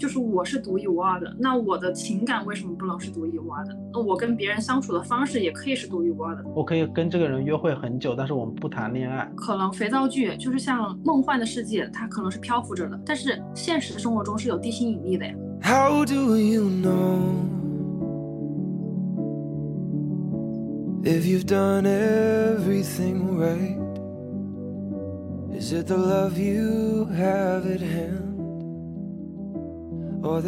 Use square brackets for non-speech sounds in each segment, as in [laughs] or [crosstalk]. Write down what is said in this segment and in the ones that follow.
就是我是独一无二的，那我的情感为什么不能是独一无二的？那我跟别人相处的方式也可以是独一无二的。我可以跟这个人约会很久，但是我们不谈恋爱。可能肥皂剧就是像梦幻的世界，它可能是漂浮着的，但是现实生活中是有地心引力的呀。How do you know if you've done everything right? Is it the love you have at hand? Hello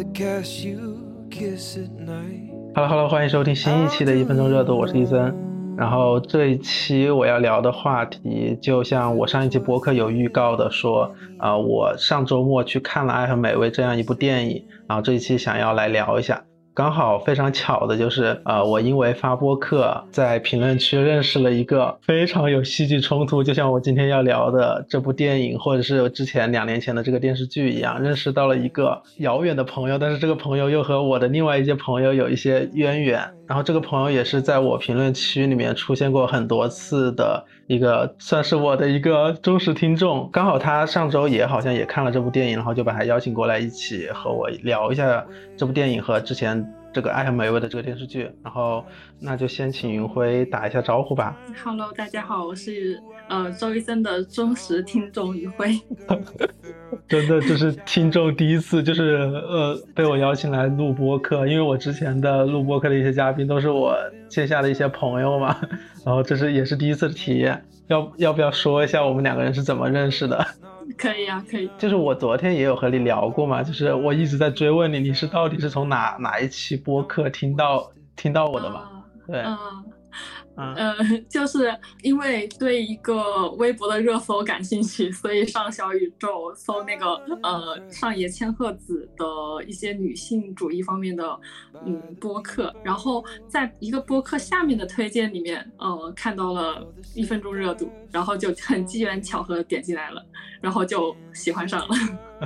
Hello，欢迎收听新一期的一分钟热度，我是伊森。然后这一期我要聊的话题，就像我上一期播客有预告的说，啊，我上周末去看了《爱和美味》这样一部电影，然后这一期想要来聊一下。刚好非常巧的就是，呃，我因为发播客在评论区认识了一个非常有戏剧冲突，就像我今天要聊的这部电影，或者是之前两年前的这个电视剧一样，认识到了一个遥远的朋友，但是这个朋友又和我的另外一些朋友有一些渊源。然后这个朋友也是在我评论区里面出现过很多次的一个，算是我的一个忠实听众。刚好他上周也好像也看了这部电影，然后就把他邀请过来一起和我聊一下这部电影和之前。这个爱很美味的这个电视剧，然后那就先请云辉打一下招呼吧。Hello，大家好，我是呃周医生的忠实听众云辉。[laughs] 真的就是听众第一次就是呃被我邀请来录播客，因为我之前的录播客的一些嘉宾都是我线下的一些朋友嘛，然后这是也是第一次体验。要要不要说一下我们两个人是怎么认识的？可以啊，可以。就是我昨天也有和你聊过嘛，就是我一直在追问你，你是到底是从哪哪一期播客听到听到我的嘛？对。呃，就是因为对一个微博的热搜感兴趣，所以上小宇宙搜那个呃上野千鹤子的一些女性主义方面的嗯播客，然后在一个播客下面的推荐里面，呃看到了一分钟热度，然后就很机缘巧合点进来了，然后就喜欢上了。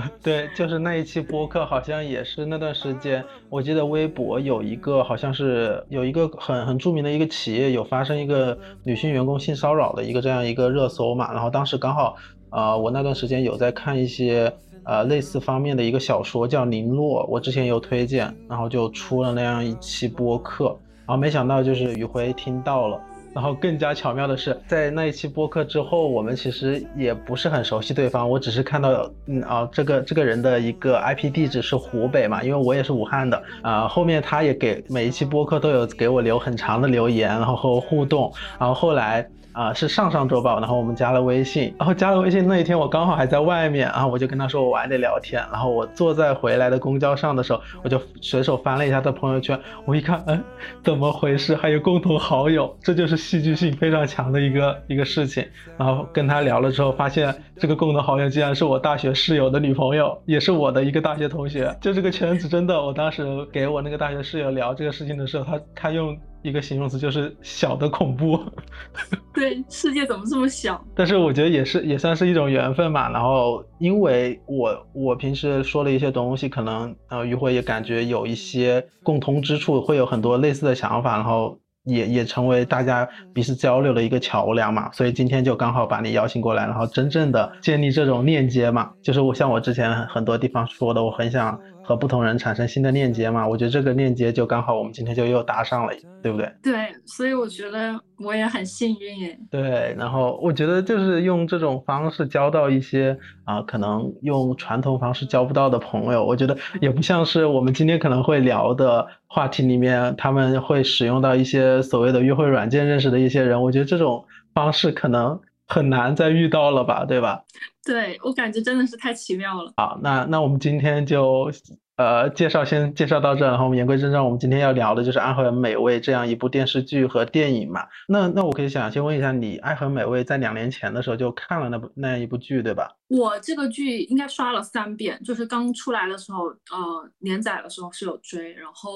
[laughs] 对，就是那一期播客，好像也是那段时间，我记得微博有一个，好像是有一个很很著名的一个企业有发生一个女性员工性骚扰的一个这样一个热搜嘛，然后当时刚好，呃，我那段时间有在看一些呃类似方面的一个小说叫《零落》，我之前有推荐，然后就出了那样一期播客，然后没想到就是宇辉听到了。然后更加巧妙的是，在那一期播客之后，我们其实也不是很熟悉对方。我只是看到，嗯啊，这个这个人的一个 IP 地址是湖北嘛，因为我也是武汉的啊。后面他也给每一期播客都有给我留很长的留言，然后和我互动。然后后来。啊，是上上周吧，然后我们加了微信，然后加了微信那一天我刚好还在外面，然后我就跟他说我晚点聊天，然后我坐在回来的公交上的时候，我就随手翻了一下他朋友圈，我一看，嗯，怎么回事？还有共同好友，这就是戏剧性非常强的一个一个事情。然后跟他聊了之后，发现这个共同好友竟然是我大学室友的女朋友，也是我的一个大学同学。就这个圈子真的，我当时给我那个大学室友聊这个事情的时候，他他用。一个形容词就是小的恐怖，[laughs] 对，世界怎么这么小？[laughs] 但是我觉得也是也算是一种缘分嘛。然后因为我我平时说了一些东西，可能呃于辉也感觉有一些共通之处，会有很多类似的想法，然后也也成为大家彼此交流的一个桥梁嘛。所以今天就刚好把你邀请过来，然后真正的建立这种链接嘛。就是我像我之前很多地方说的，我很想。和不同人产生新的链接嘛？我觉得这个链接就刚好，我们今天就又搭上了，对不对？对，所以我觉得我也很幸运耶。对，然后我觉得就是用这种方式交到一些啊，可能用传统方式交不到的朋友，我觉得也不像是我们今天可能会聊的话题里面，他们会使用到一些所谓的约会软件认识的一些人。我觉得这种方式可能很难再遇到了吧，对吧？对我感觉真的是太奇妙了。好，那那我们今天就。呃，介绍先介绍到这，然后我们言归正传，我们今天要聊的就是《爱很美味》这样一部电视剧和电影嘛。那那我可以想先问一下，你《爱很美味》在两年前的时候就看了那部那样一部剧，对吧？我这个剧应该刷了三遍，就是刚出来的时候，呃，连载的时候是有追，然后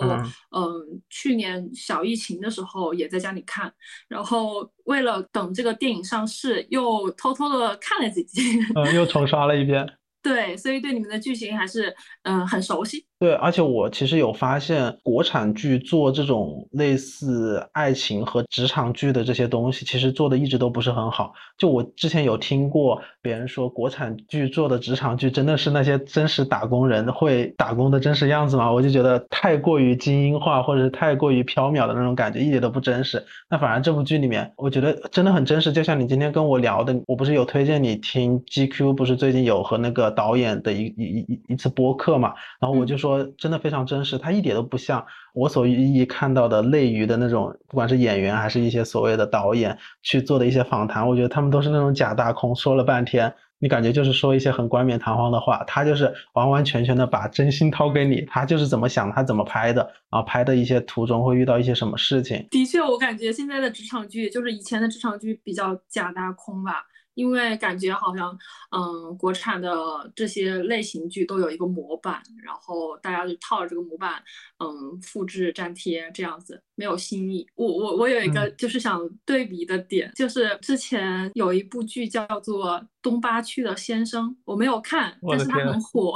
嗯，去年小疫情的时候也在家里看，然后为了等这个电影上市，又偷偷的看了几集，嗯，又重刷了一遍。对，所以对你们的剧情还是嗯很熟悉。对，而且我其实有发现，国产剧做这种类似爱情和职场剧的这些东西，其实做的一直都不是很好。就我之前有听过别人说，国产剧做的职场剧真的是那些真实打工人会打工的真实样子吗？我就觉得太过于精英化，或者是太过于缥缈的那种感觉，一点都不真实。那反而这部剧里面，我觉得真的很真实。就像你今天跟我聊的，我不是有推荐你听 GQ，不是最近有和那个导演的一一一一次播客嘛？然后我就说。说真的非常真实，他一点都不像我所意看到的类娱的那种，不管是演员还是一些所谓的导演去做的一些访谈，我觉得他们都是那种假大空，说了半天，你感觉就是说一些很冠冕堂皇的话，他就是完完全全的把真心掏给你，他就是怎么想他怎么拍的，然后拍的一些途中会遇到一些什么事情。的确，我感觉现在的职场剧就是以前的职场剧比较假大空吧。因为感觉好像，嗯，国产的这些类型剧都有一个模板，然后大家就套着这个模板，嗯，复制粘贴这样子，没有新意。我我我有一个就是想对比的点，就是之前有一部剧叫做《东八区的先生》，我没有看，但是它很火。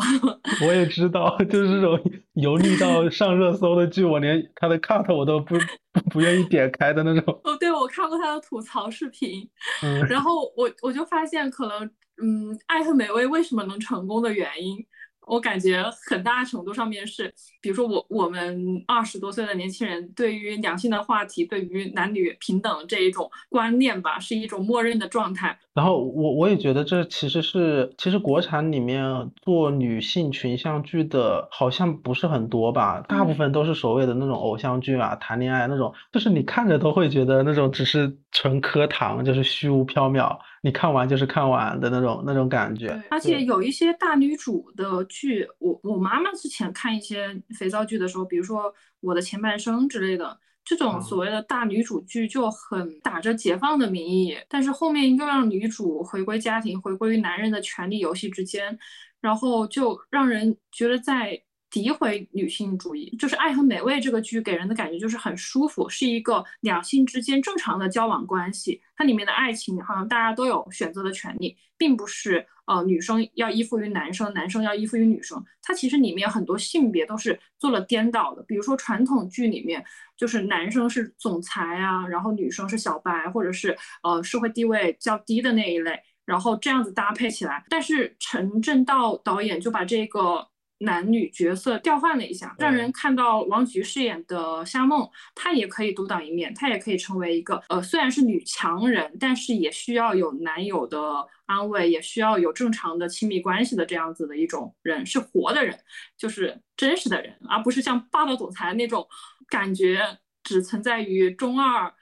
我也知道，[laughs] 就是这种油腻到上热搜的剧，我连它的 cut 我都不。[laughs] 不愿意点开的那种哦，对我看过他的吐槽视频，[laughs] 然后我我就发现可能，嗯，《爱和美味》为什么能成功的原因。我感觉很大程度上面是，比如说我我们二十多岁的年轻人对于两性的话题，对于男女平等这一种观念吧，是一种默认的状态。然后我我也觉得这其实是，其实国产里面做女性群像剧的，好像不是很多吧，大部分都是所谓的那种偶像剧啊，谈恋爱那种，就是你看着都会觉得那种只是纯磕糖，就是虚无缥缈。你看完就是看完的那种那种感觉，而且有一些大女主的剧，我我妈妈之前看一些肥皂剧的时候，比如说《我的前半生》之类的，这种所谓的大女主剧就很打着解放的名义，但是后面又让女主回归家庭，回归于男人的权力游戏之间，然后就让人觉得在。诋毁女性主义，就是《爱和美味》这个剧给人的感觉就是很舒服，是一个两性之间正常的交往关系。它里面的爱情好像大家都有选择的权利，并不是呃女生要依附于男生，男生要依附于女生。它其实里面很多性别都是做了颠倒的，比如说传统剧里面就是男生是总裁啊，然后女生是小白或者是呃社会地位较低的那一类，然后这样子搭配起来。但是陈正道导演就把这个。男女角色调换了一下，让人看到王菊饰演的夏梦，她也可以独当一面，她也可以成为一个呃，虽然是女强人，但是也需要有男友的安慰，也需要有正常的亲密关系的这样子的一种人，是活的人，就是真实的人，而不是像霸道总裁那种感觉只存在于中二。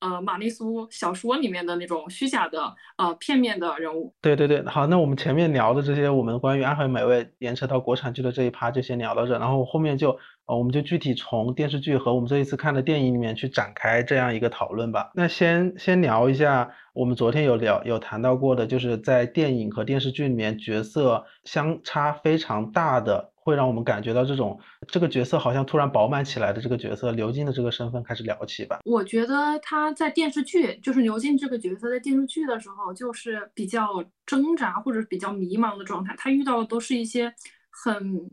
呃，玛丽苏小说里面的那种虚假的、呃片面的人物。对对对，好，那我们前面聊的这些，我们关于《安徽美味》延伸到国产剧的这一趴就先聊到这，然后后面就呃，我们就具体从电视剧和我们这一次看的电影里面去展开这样一个讨论吧。那先先聊一下，我们昨天有聊有谈到过的，就是在电影和电视剧里面角色相差非常大的。会让我们感觉到这种这个角色好像突然饱满起来的这个角色刘静的这个身份开始聊起吧。我觉得他在电视剧，就是刘静这个角色在电视剧的时候，就是比较挣扎或者比较迷茫的状态。他遇到的都是一些很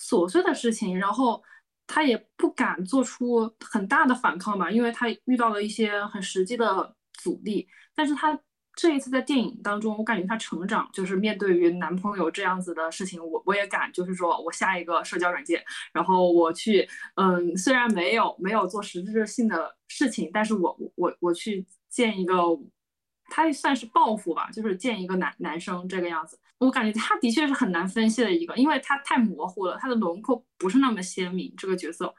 琐碎的事情，然后他也不敢做出很大的反抗吧，因为他遇到了一些很实际的阻力。但是他。这一次在电影当中，我感觉他成长，就是面对于男朋友这样子的事情，我我也敢，就是说我下一个社交软件，然后我去，嗯，虽然没有没有做实质性的事情，但是我我我去见一个，他算是报复吧，就是见一个男男生这个样子，我感觉他的确是很难分析的一个，因为他太模糊了，他的轮廓不是那么鲜明，这个角色。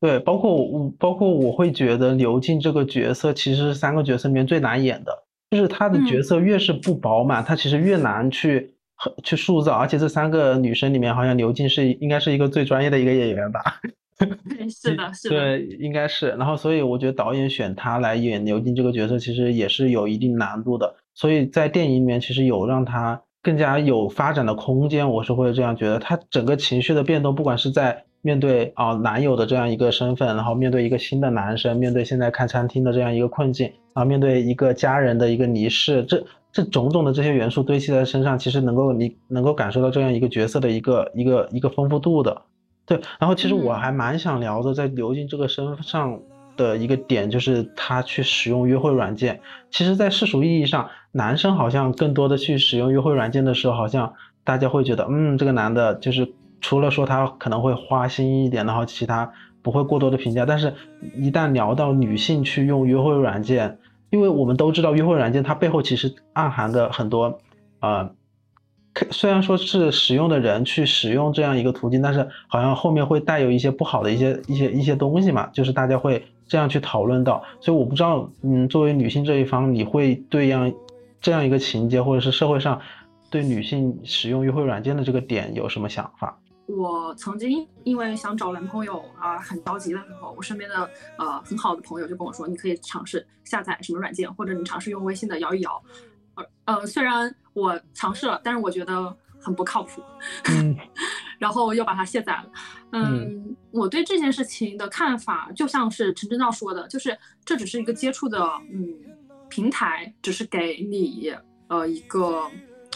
对，包括我，包括我会觉得刘静这个角色其实是三个角色里面最难演的。就是他的角色越是不饱满，他其实越难去去塑造。而且这三个女生里面，好像刘静是应该是一个最专业的一个演员吧？对 [laughs] 是的，是的。对，应该是。然后，所以我觉得导演选她来演刘静这个角色，其实也是有一定难度的。所以在电影里面，其实有让她更加有发展的空间。我是会这样觉得，她整个情绪的变动，不管是在。面对啊男友的这样一个身份，然后面对一个新的男生，面对现在开餐厅的这样一个困境，啊，面对一个家人的一个离世，这这种种的这些元素堆砌在身上，其实能够你能够感受到这样一个角色的一个一个一个丰富度的。对，然后其实我还蛮想聊的，在刘静这个身上的一个点，就是他去使用约会软件。其实，在世俗意义上，男生好像更多的去使用约会软件的时候，好像大家会觉得，嗯，这个男的就是除了说他可能会花心一点，然后其他不会过多的评价。但是，一旦聊到女性去用约会软件，因为我们都知道约会软件它背后其实暗含的很多，呃。虽然说是使用的人去使用这样一个途径，但是好像后面会带有一些不好的一些一些一些东西嘛，就是大家会这样去讨论到。所以我不知道，嗯，作为女性这一方，你会对样这样一个情节，或者是社会上对女性使用约会软件的这个点有什么想法？我曾经因为想找男朋友啊，很着急的时候，我身边的呃很好的朋友就跟我说，你可以尝试下载什么软件，或者你尝试用微信的摇一摇。呃呃，虽然我尝试了，但是我觉得很不靠谱，[laughs] 然后又把它卸载了。嗯，我对这件事情的看法就像是陈正道说的，就是这只是一个接触的嗯平台，只是给你呃一个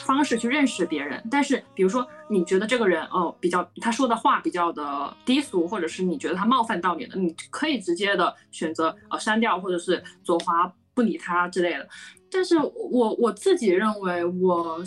方式去认识别人。但是比如说你觉得这个人哦比较他说的话比较的低俗，或者是你觉得他冒犯到你了，你可以直接的选择呃删掉，或者是左滑不理他之类的。但是我我自己认为，我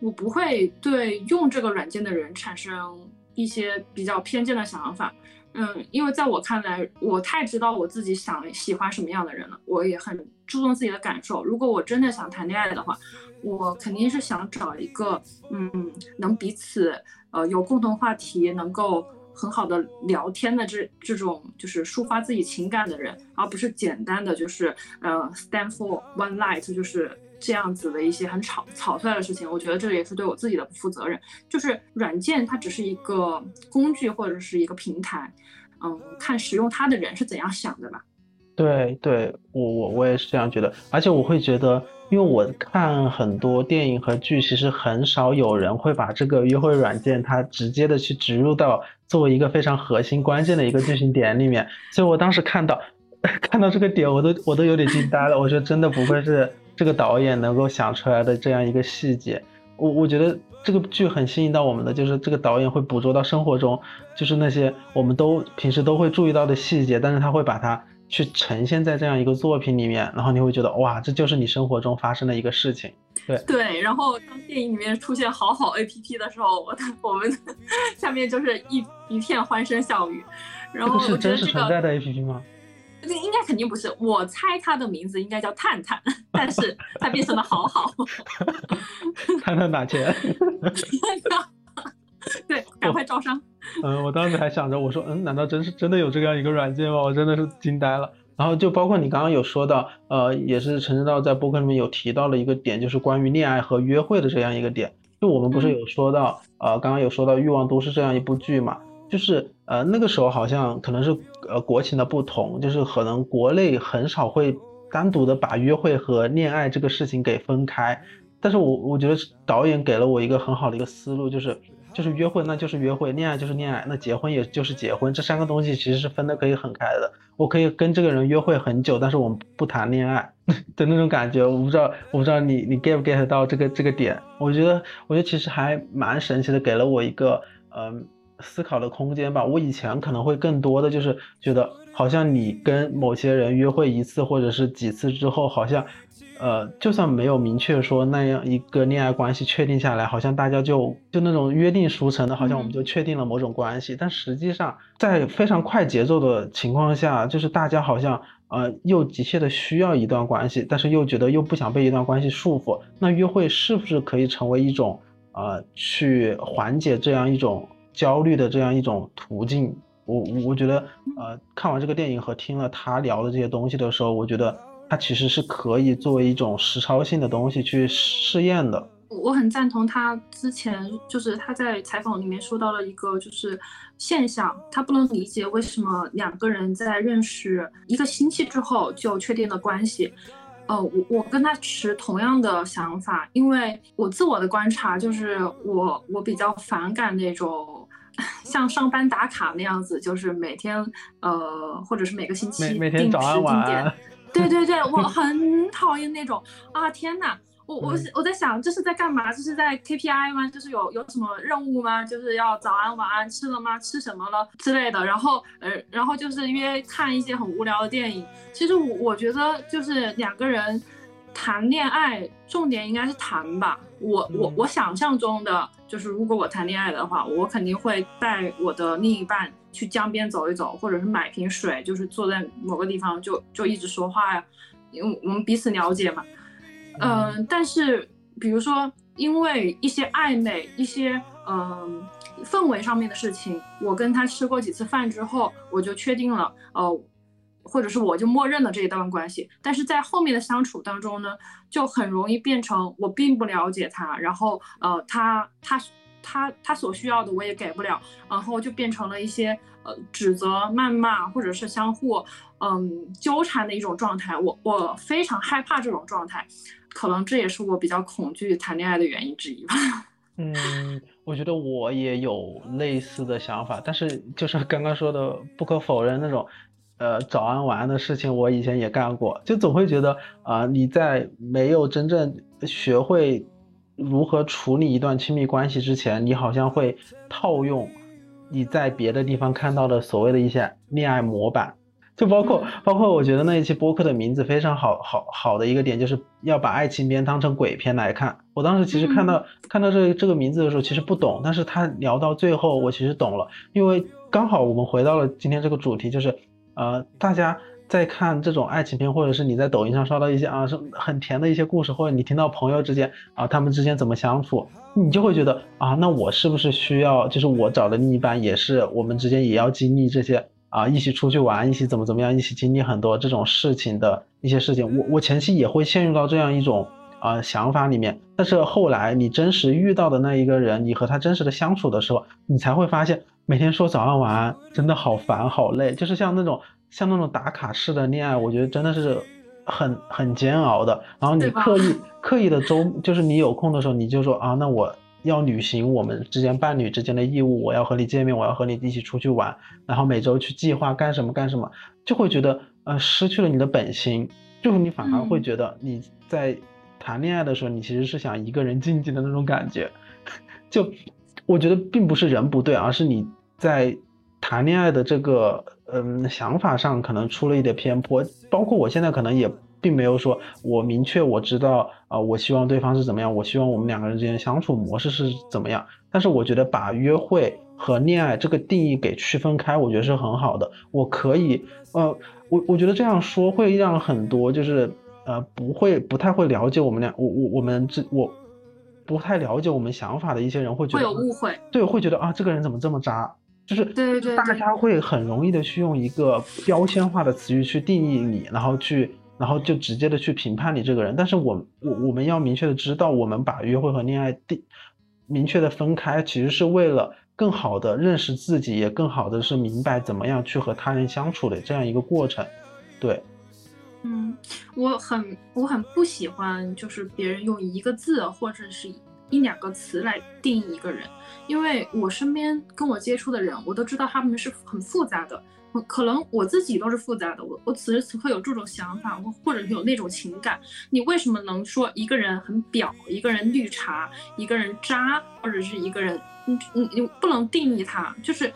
我不会对用这个软件的人产生一些比较偏见的想法，嗯，因为在我看来，我太知道我自己想喜欢什么样的人了，我也很注重自己的感受。如果我真的想谈恋爱的话，我肯定是想找一个，嗯，能彼此呃有共同话题，能够。很好的聊天的这这种就是抒发自己情感的人，而不是简单的就是呃 stand for one night 就是这样子的一些很草草率的事情。我觉得这也是对我自己的不负责任。就是软件它只是一个工具或者是一个平台，嗯，看使用它的人是怎样想的吧。对对，我我我也是这样觉得，而且我会觉得。因为我看很多电影和剧，其实很少有人会把这个约会软件它直接的去植入到作为一个非常核心关键的一个剧情点里面，所以我当时看到 [laughs] 看到这个点，我都我都有点惊呆了。我觉得真的不愧是这个导演能够想出来的这样一个细节。我我觉得这个剧很吸引到我们的，就是这个导演会捕捉到生活中就是那些我们都平时都会注意到的细节，但是他会把它。去呈现在这样一个作品里面，然后你会觉得哇，这就是你生活中发生的一个事情。对对，然后当电影里面出现好好 A P P 的时候，我我们 [laughs] 下面就是一一片欢声笑语。然后是真实存在的 A P P 吗？这应该肯定不是，我猜他的名字应该叫探探，[laughs] 但是他变成了好好。[laughs] 探探打钱。对，赶快招商。嗯，我当时还想着，我说，嗯，难道真是真的有这样一个软件吗？我真的是惊呆了。然后就包括你刚刚有说到，呃，也是陈正道在播客里面有提到了一个点，就是关于恋爱和约会的这样一个点。就我们不是有说到，呃，刚刚有说到《欲望都市》这样一部剧嘛？就是呃那个时候好像可能是呃国情的不同，就是可能国内很少会单独的把约会和恋爱这个事情给分开。但是我我觉得导演给了我一个很好的一个思路，就是。就是约会，那就是约会；恋爱就是恋爱，那结婚也就是结婚。这三个东西其实是分的可以很开的。我可以跟这个人约会很久，但是我们不谈恋爱 [laughs] 的那种感觉。我不知道，我不知道你你 get 不 get 到这个这个点？我觉得，我觉得其实还蛮神奇的，给了我一个嗯思考的空间吧。我以前可能会更多的就是觉得，好像你跟某些人约会一次或者是几次之后，好像。呃，就算没有明确说那样一个恋爱关系确定下来，好像大家就就那种约定俗成的，好像我们就确定了某种关系。但实际上，在非常快节奏的情况下，就是大家好像呃又急切的需要一段关系，但是又觉得又不想被一段关系束缚。那约会是不是可以成为一种呃去缓解这样一种焦虑的这样一种途径？我我觉得呃看完这个电影和听了他聊的这些东西的时候，我觉得。他其实是可以作为一种实操性的东西去试验的。我很赞同他之前就是他在采访里面说到了一个就是现象，他不能理解为什么两个人在认识一个星期之后就确定了关系。呃，我我跟他持同样的想法，因为我自我的观察就是我我比较反感那种像上班打卡那样子，就是每天呃或者是每个星期每天早安晚安。对对对，[laughs] 我很讨厌那种啊！天哪，我我我在想这是在干嘛？这是在 KPI 吗？就是有有什么任务吗？就是要早安晚安吃了吗？吃什么了之类的。然后呃，然后就是约看一些很无聊的电影。其实我我觉得就是两个人谈恋爱，重点应该是谈吧。我我我想象中的就是，如果我谈恋爱的话，我肯定会带我的另一半去江边走一走，或者是买瓶水，就是坐在某个地方就就一直说话呀，因为我们彼此了解嘛。嗯，但是比如说，因为一些暧昧、一些嗯氛围上面的事情，我跟他吃过几次饭之后，我就确定了，呃，或者是我就默认了这一段关系。但是在后面的相处当中呢，就很容易变成我并不了解他，然后呃，他他他他所需要的我也给不了，然后就变成了一些呃指责、谩骂，或者是相互嗯纠缠的一种状态。我我非常害怕这种状态。可能这也是我比较恐惧谈恋爱的原因之一吧。[laughs] 嗯，我觉得我也有类似的想法，但是就是刚刚说的，不可否认那种，呃，早安晚安的事情，我以前也干过，就总会觉得啊，你在没有真正学会如何处理一段亲密关系之前，你好像会套用你在别的地方看到的所谓的一些恋爱模板。就包括包括，我觉得那一期播客的名字非常好好好的一个点，就是要把爱情片当成鬼片来看。我当时其实看到看到这这个名字的时候，其实不懂，但是他聊到最后，我其实懂了，因为刚好我们回到了今天这个主题，就是呃，大家在看这种爱情片，或者是你在抖音上刷到一些啊是很甜的一些故事，或者你听到朋友之间啊他们之间怎么相处，你就会觉得啊，那我是不是需要，就是我找的另一半也是我们之间也要经历这些。啊，一起出去玩，一起怎么怎么样，一起经历很多这种事情的一些事情，我我前期也会陷入到这样一种啊想法里面，但是后来你真实遇到的那一个人，你和他真实的相处的时候，你才会发现，每天说早安晚安真的好烦好累，就是像那种像那种打卡式的恋爱，我觉得真的是很很煎熬的。然后你刻意 [laughs] 刻意的周，就是你有空的时候，你就说啊，那我。要履行我们之间伴侣之间的义务，我要和你见面，我要和你一起出去玩，然后每周去计划干什么干什么，就会觉得呃失去了你的本心，就是你反而会觉得你在谈恋爱的时候，你其实是想一个人静静的那种感觉，[laughs] 就我觉得并不是人不对，而是你在谈恋爱的这个嗯想法上可能出了一点偏颇，包括我现在可能也。并没有说我明确我知道啊，我希望对方是怎么样，我希望我们两个人之间相处模式是怎么样。但是我觉得把约会和恋爱这个定义给区分开，我觉得是很好的。我可以，呃，我我觉得这样说会让很多就是呃不会不太会了解我们俩，我我我们这我不太了解我们想法的一些人会觉得会有误会，对，会觉得啊这个人怎么这么渣，就是对对对，大家会很容易的去用一个标签化的词语去定义你，然后去。然后就直接的去评判你这个人，但是我我我们要明确的知道，我们把约会和恋爱定明确的分开，其实是为了更好的认识自己，也更好的是明白怎么样去和他人相处的这样一个过程。对，嗯，我很我很不喜欢就是别人用一个字或者是一两个词来定义一个人，因为我身边跟我接触的人，我都知道他们是很复杂的。可能我自己都是复杂的，我我此时此刻有这种想法，或或者是有那种情感，你为什么能说一个人很婊，一个人绿茶，一个人渣，或者是一个人，你你你不能定义他，就是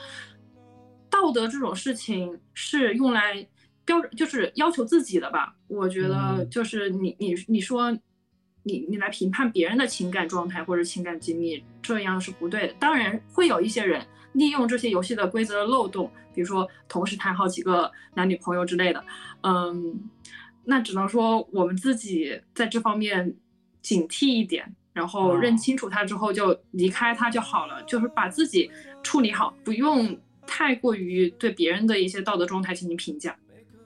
道德这种事情是用来标准，就是要求自己的吧？我觉得就是你你你说你你来评判别人的情感状态或者情感经历，这样是不对的。当然会有一些人。利用这些游戏的规则的漏洞，比如说同时谈好几个男女朋友之类的，嗯，那只能说我们自己在这方面警惕一点，然后认清楚他之后就离开他就好了，就是把自己处理好，不用太过于对别人的一些道德状态进行评价。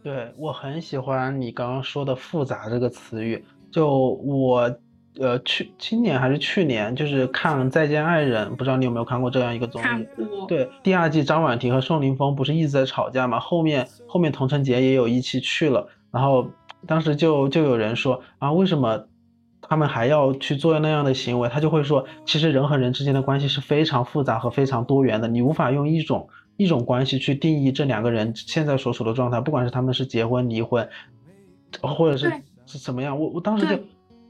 对我很喜欢你刚刚说的“复杂”这个词语，就我。呃，去今年还是去年，就是看《再见爱人》，不知道你有没有看过这样一个综艺？对，第二季张婉婷和宋凌峰不是一直在吵架吗？后面后面童晨杰也有一期去了，然后当时就就有人说啊，为什么他们还要去做那样的行为？他就会说，其实人和人之间的关系是非常复杂和非常多元的，你无法用一种一种关系去定义这两个人现在所处的状态，不管是他们是结婚离婚，或者是是怎么样，我我当时就。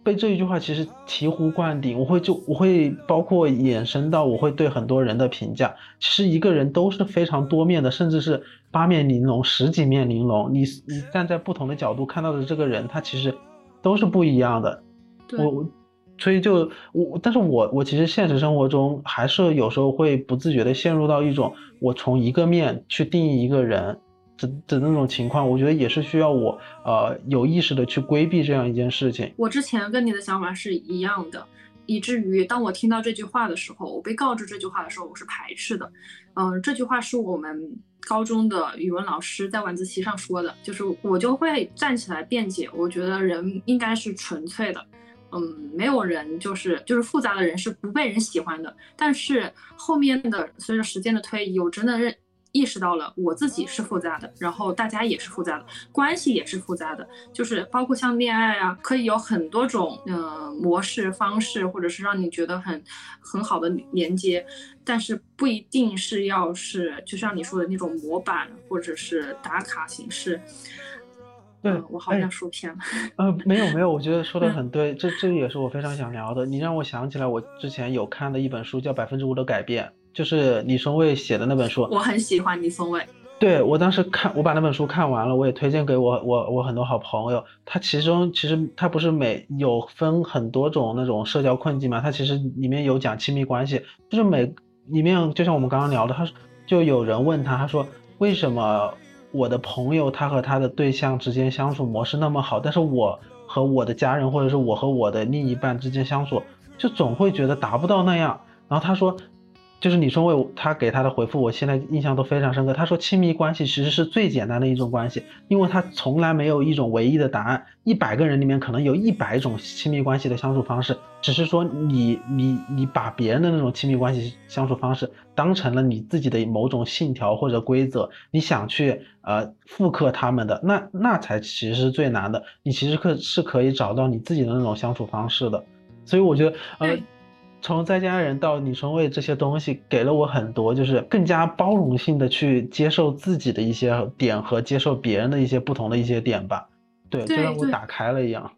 被这一句话其实醍醐灌顶，我会就我会包括衍生到我会对很多人的评价，其实一个人都是非常多面的，甚至是八面玲珑、十几面玲珑。你你站在不同的角度看到的这个人，他其实都是不一样的。我我所以就我，但是我我其实现实生活中还是有时候会不自觉的陷入到一种我从一个面去定义一个人。的的那种情况，我觉得也是需要我呃有意识的去规避这样一件事情。我之前跟你的想法是一样的，以至于当我听到这句话的时候，我被告知这句话的时候，我是排斥的。嗯，这句话是我们高中的语文老师在晚自习上说的，就是我就会站起来辩解，我觉得人应该是纯粹的，嗯，没有人就是就是复杂的人是不被人喜欢的。但是后面的随着时间的推移，我真的认。意识到了我自己是复杂的，然后大家也是复杂的，关系也是复杂的，就是包括像恋爱啊，可以有很多种嗯模式方式，或者是让你觉得很很好的连接，但是不一定是要是就像你说的那种模板或者是打卡形式。对我好像说偏了。呃，没有没有，我觉得说的很对，这这也是我非常想聊的。你让我想起来，我之前有看的一本书叫《百分之五的改变》。就是李松蔚写的那本书，我很喜欢李松蔚。对我当时看，我把那本书看完了，我也推荐给我我我很多好朋友。他其中其实他不是每有分很多种那种社交困境嘛，他其实里面有讲亲密关系，就是每里面就像我们刚刚聊的，他就有人问他，他说为什么我的朋友他和他的对象之间相处模式那么好，但是我和我的家人或者是我和我的另一半之间相处就总会觉得达不到那样。然后他说。就是李春蔚他给他的回复，我现在印象都非常深刻。他说，亲密关系其实是最简单的一种关系，因为他从来没有一种唯一的答案。一百个人里面可能有一百种亲密关系的相处方式，只是说你你你把别人的那种亲密关系相处方式当成了你自己的某种信条或者规则，你想去呃复刻他们的，那那才其实是最难的。你其实可是可以找到你自己的那种相处方式的。所以我觉得呃。从在家人到李松蔚这些东西，给了我很多，就是更加包容性的去接受自己的一些点和接受别人的一些不同的一些点吧。对，就让我打开了一样。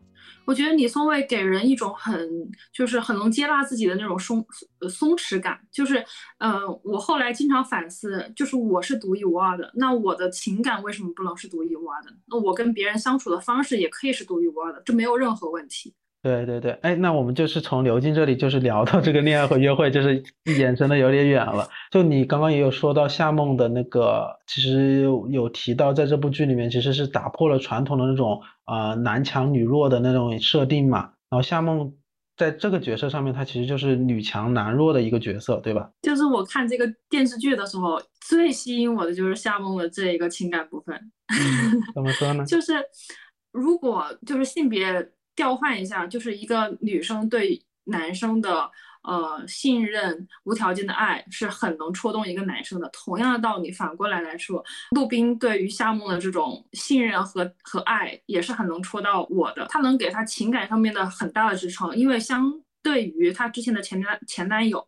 我觉得李松蔚给人一种很，就是很能接纳自己的那种松松弛感。就是，嗯，我后来经常反思，就是我是独一无二的，那我的情感为什么不能是独一无二的？那我跟别人相处的方式也可以是独一无二的，这没有任何问题。对对对，哎，那我们就是从刘静这里就是聊到这个恋爱和约会，就是延伸的有点远了。就你刚刚也有说到夏梦的那个，其实有提到在这部剧里面其实是打破了传统的那种呃男强女弱的那种设定嘛。然后夏梦在这个角色上面，她其实就是女强男弱的一个角色，对吧？就是我看这个电视剧的时候，最吸引我的就是夏梦的这一个情感部分。怎么说呢？[laughs] 就是如果就是性别。调换一下，就是一个女生对男生的呃信任、无条件的爱，是很能戳动一个男生的。同样的道理，反过来来说，陆冰对于夏梦的这种信任和和爱，也是很能戳到我的。他能给他情感上面的很大的支撑，因为相对于他之前的前男前男友，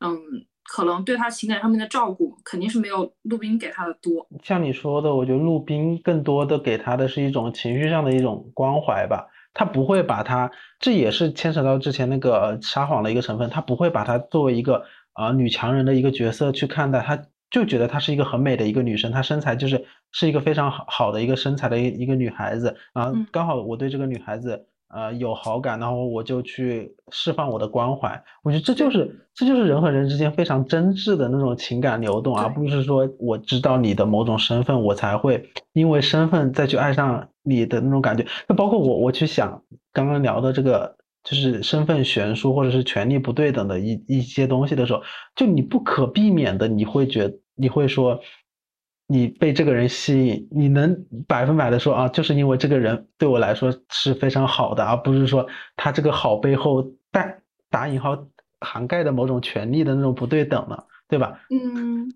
嗯，可能对他情感上面的照顾，肯定是没有陆冰给他的多。像你说的，我觉得陆冰更多的给他的是一种情绪上的一种关怀吧。他不会把它，这也是牵扯到之前那个撒谎的一个成分。他不会把它作为一个啊女强人的一个角色去看待，他就觉得她是一个很美的一个女生，她身材就是是一个非常好好的一个身材的一一个女孩子。然后刚好我对这个女孩子。呃，有好感，然后我就去释放我的关怀。我觉得这就是这就是人和人之间非常真挚的那种情感流动，而不是说我知道你的某种身份，我才会因为身份再去爱上你的那种感觉。那包括我，我去想刚刚聊的这个，就是身份悬殊或者是权力不对等的一一些东西的时候，就你不可避免的，你会觉你会说。你被这个人吸引，你能百分百的说啊，就是因为这个人对我来说是非常好的，而不是说他这个好背后带打引号涵盖的某种权利的那种不对等了，对吧？嗯，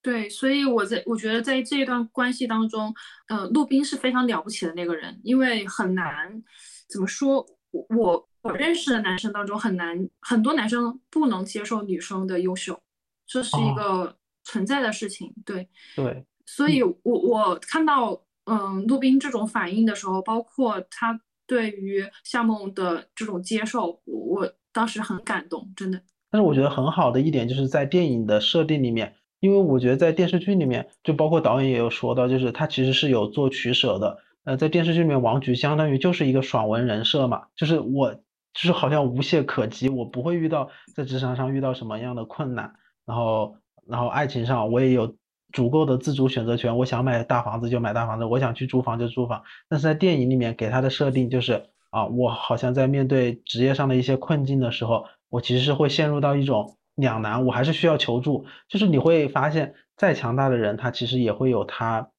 对，所以我在我觉得在这一段关系当中，呃，陆冰是非常了不起的那个人，因为很难怎么说，我我认识的男生当中很难，很多男生不能接受女生的优秀，这是一个存在的事情，对对。所以，我我看到，嗯，陆冰这种反应的时候，包括他对于夏梦的这种接受，我当时很感动，真的。但是我觉得很好的一点就是在电影的设定里面，因为我觉得在电视剧里面，就包括导演也有说到，就是他其实是有做取舍的。呃，在电视剧里面，王菊相当于就是一个爽文人设嘛，就是我就是好像无懈可击，我不会遇到在职场上遇到什么样的困难，然后然后爱情上我也有足够的自主选择权，我想买大房子就买大房子，我想去租房就租房。但是在电影里面给他的设定就是啊，我好像在面对职业上的一些困境的时候。我其实是会陷入到一种两难，我还是需要求助。就是你会发现，再强大的人，他其实也会有他，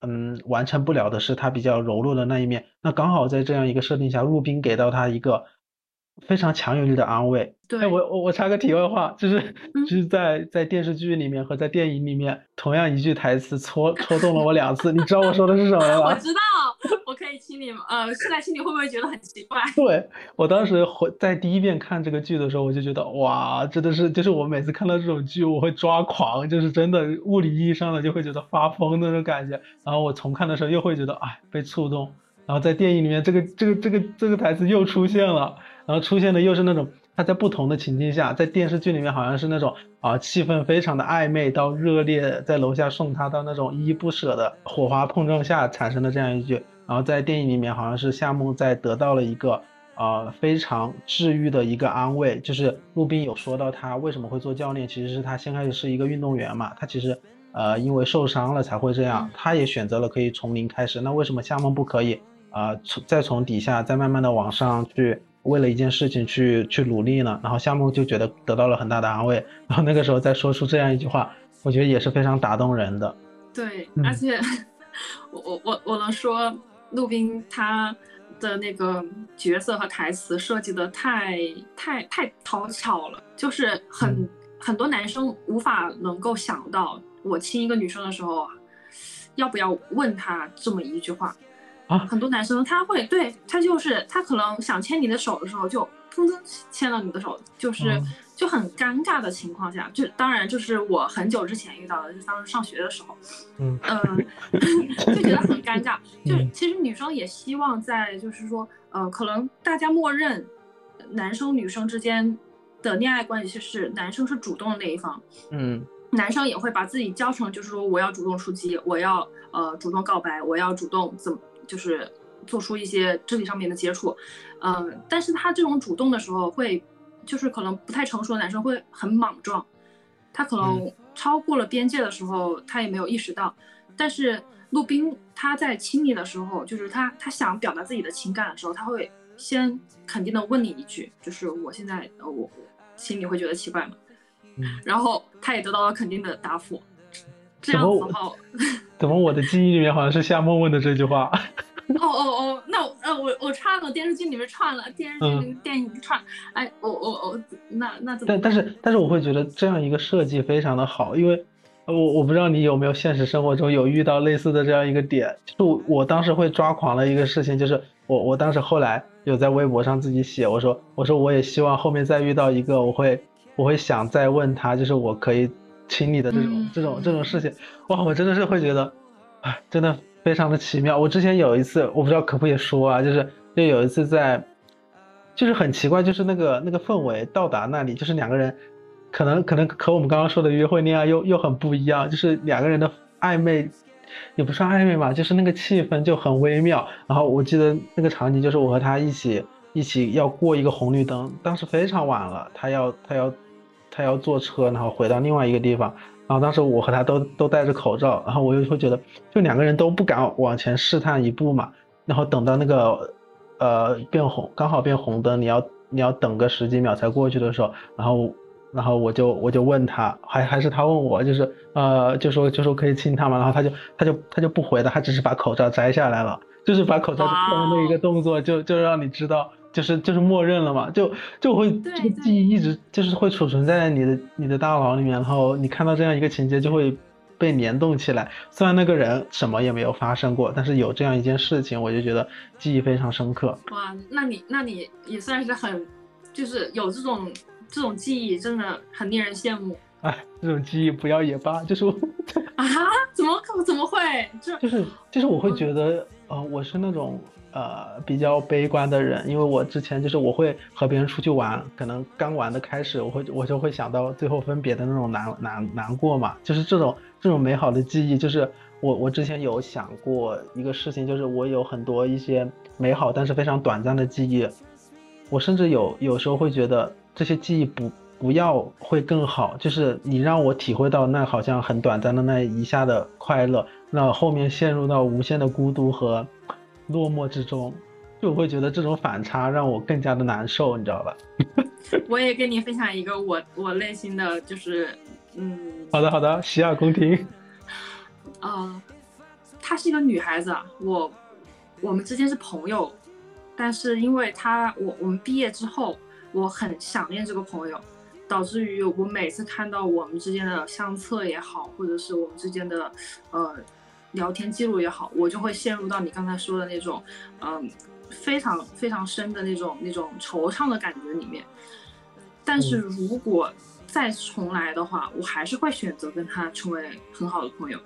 嗯，完成不了的是他比较柔弱的那一面。那刚好在这样一个设定下，陆冰给到他一个。非常强有力的安慰。对，我我我插个题外话，就是 [laughs] 就是在在电视剧里面和在电影里面，同样一句台词戳戳动了我两次。你知道我说的是什么吗？[laughs] 我知道，我可以亲你呃，现在亲你会不会觉得很奇怪？[laughs] 对我当时回在第一遍看这个剧的时候，我就觉得哇，真的是就是我每次看到这种剧，我会抓狂，就是真的物理意义上的就会觉得发疯那种感觉。然后我重看的时候又会觉得哎被触动。然后在电影里面，这个这个这个这个台词又出现了。然后出现的又是那种他在不同的情境下，在电视剧里面好像是那种啊气氛非常的暧昧到热烈，在楼下送他到那种依依不舍的火花碰撞下产生的这样一句，然后在电影里面好像是夏梦在得到了一个呃非常治愈的一个安慰，就是陆冰有说到他为什么会做教练，其实是他先开始是一个运动员嘛，他其实呃因为受伤了才会这样，他也选择了可以从零开始，那为什么夏梦不可以啊从再从底下再慢慢的往上去？为了一件事情去去努力呢，然后夏梦就觉得得到了很大的安慰，然后那个时候再说出这样一句话，我觉得也是非常打动人的。对，而且我我我我能说，陆冰他的那个角色和台词设计的太太太讨巧了，就是很很多男生无法能够想到，我亲一个女生的时候，要不要问他这么一句话。很多男生他会对他就是他可能想牵你的手的时候就砰砰牵到你的手，就是就很尴尬的情况下，就当然就是我很久之前遇到的，就当时上学的时候，嗯 [laughs] 就觉得很尴尬。就其实女生也希望在就是说呃可能大家默认男生女生之间的恋爱关系是男生是主动的那一方，嗯，男生也会把自己教成就是说我要主动出击，我要呃主动告白，我要主动怎么。就是做出一些肢体上面的接触，嗯，但是他这种主动的时候会，就是可能不太成熟的男生会很莽撞，他可能超过了边界的时候，他也没有意识到。但是陆冰他在亲你的时候，就是他他想表达自己的情感的时候，他会先肯定的问你一句，就是我现在呃我心里会觉得奇怪吗？然后他也得到了肯定的答复。这样子哈，[laughs] 怎么我的记忆里面好像是夏梦问的这句话？哦哦哦，那呃我我串了电视剧里面串了电视剧电影串，哎我我我那那怎么？但但是但是我会觉得这样一个设计非常的好，因为我我不知道你有没有现实生活中有遇到类似的这样一个点，就我当时会抓狂的一个事情就是我我当时后来有在微博上自己写，我说我说我也希望后面再遇到一个我会我会想再问他，就是我可以。亲你的这种这种这种事情，哇，我真的是会觉得，哎，真的非常的奇妙。我之前有一次，我不知道可不可以说啊，就是就有一次在，就是很奇怪，就是那个那个氛围到达那里，就是两个人，可能可能和我们刚刚说的约会恋爱又又很不一样，就是两个人的暧昧，也不算暧昧吧，就是那个气氛就很微妙。然后我记得那个场景就是我和他一起一起要过一个红绿灯，当时非常晚了，他要他要。他要坐车，然后回到另外一个地方，然后当时我和他都都戴着口罩，然后我又会觉得，就两个人都不敢往前试探一步嘛，然后等到那个，呃，变红，刚好变红灯，你要你要等个十几秒才过去的时候，然后然后我就我就问他，还还是他问我，就是呃，就说就说可以亲他嘛，然后他就他就他就不回的，他只是把口罩摘下来了，就是把口罩的那一个动作，就就让你知道。就是就是默认了嘛，就就会这个记忆一直就是会储存在你的你的大脑里面，然后你看到这样一个情节就会被联动起来。虽然那个人什么也没有发生过，但是有这样一件事情，我就觉得记忆非常深刻。哇，那你那你也算是很，就是有这种这种记忆，真的很令人羡慕。哎，这种记忆不要也罢，就是啊，怎么怎么会？就就是就是我会觉得，呃，我是那种。呃比较悲观的人，因为我之前就是我会和别人出去玩，可能刚玩的开始，我会我就会想到最后分别的那种难难难过嘛，就是这种这种美好的记忆，就是我我之前有想过一个事情，就是我有很多一些美好但是非常短暂的记忆，我甚至有有时候会觉得这些记忆不。不要会更好，就是你让我体会到那好像很短暂的那一下的快乐，那后面陷入到无限的孤独和落寞之中，就会觉得这种反差让我更加的难受，你知道吧？[laughs] 我也跟你分享一个我我内心的就是，嗯，好的好的，洗耳恭听。呃，她是一个女孩子，我我们之间是朋友，但是因为她我我们毕业之后，我很想念这个朋友。导致于我每次看到我们之间的相册也好，或者是我们之间的呃聊天记录也好，我就会陷入到你刚才说的那种嗯非常非常深的那种那种惆怅的感觉里面。但是如果再重来的话，我还是会选择跟他成为很好的朋友，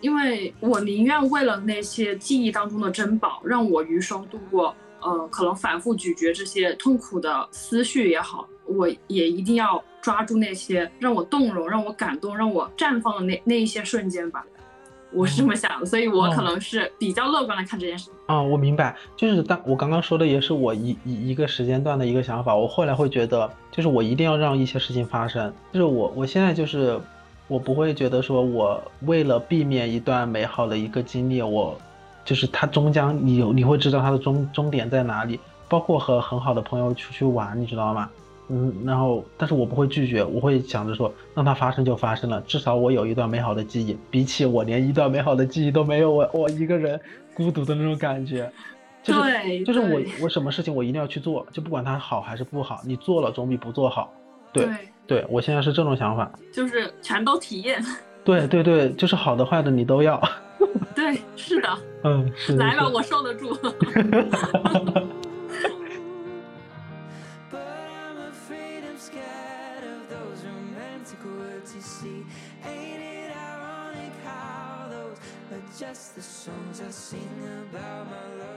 因为我宁愿为了那些记忆当中的珍宝，让我余生度过呃可能反复咀嚼这些痛苦的思绪也好。我也一定要抓住那些让我动容、让我感动、让我绽放的那那一些瞬间吧，我是这么想的，所以我可能是比较乐观的看这件事。啊，我明白，就是当我刚刚说的也是我一一一个时间段的一个想法。我后来会觉得，就是我一定要让一些事情发生。就是我我现在就是我不会觉得说我为了避免一段美好的一个经历，我就是它终将你你会知道它的终终点在哪里，包括和很好的朋友出去玩，你知道吗？嗯，然后，但是我不会拒绝，我会想着说，让它发生就发生了，至少我有一段美好的记忆，比起我连一段美好的记忆都没有，我我一个人孤独的那种感觉，就是就是我我什么事情我一定要去做，就不管它好还是不好，你做了总比不做好。对对，我现在是这种想法，就是全都体验。[laughs] 对对对，就是好的坏的你都要。[laughs] 对，是的。嗯，是。来吧，我受得住。[laughs]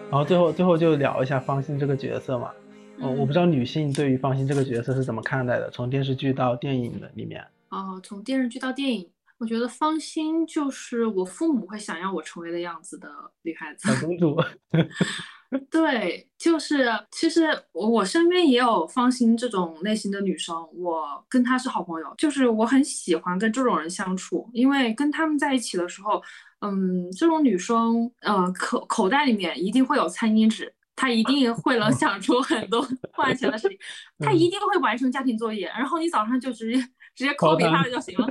然后最后最后就聊一下方心这个角色嘛，嗯，我不知道女性对于方心这个角色是怎么看待的，从电视剧到电影的里面。哦，从电视剧到电影，我觉得方心就是我父母会想要我成为的样子的女孩子，小公主。[laughs] 对，就是其实我我身边也有方心这种类型的女生，我跟她是好朋友，就是我很喜欢跟这种人相处，因为跟他们在一起的时候，嗯，这种女生，呃，口口袋里面一定会有餐巾纸，她一定会能想出很多 [laughs] 赚钱的事情，她一定会完成家庭作业，然后你早上就直接直接 copy 她的就行了。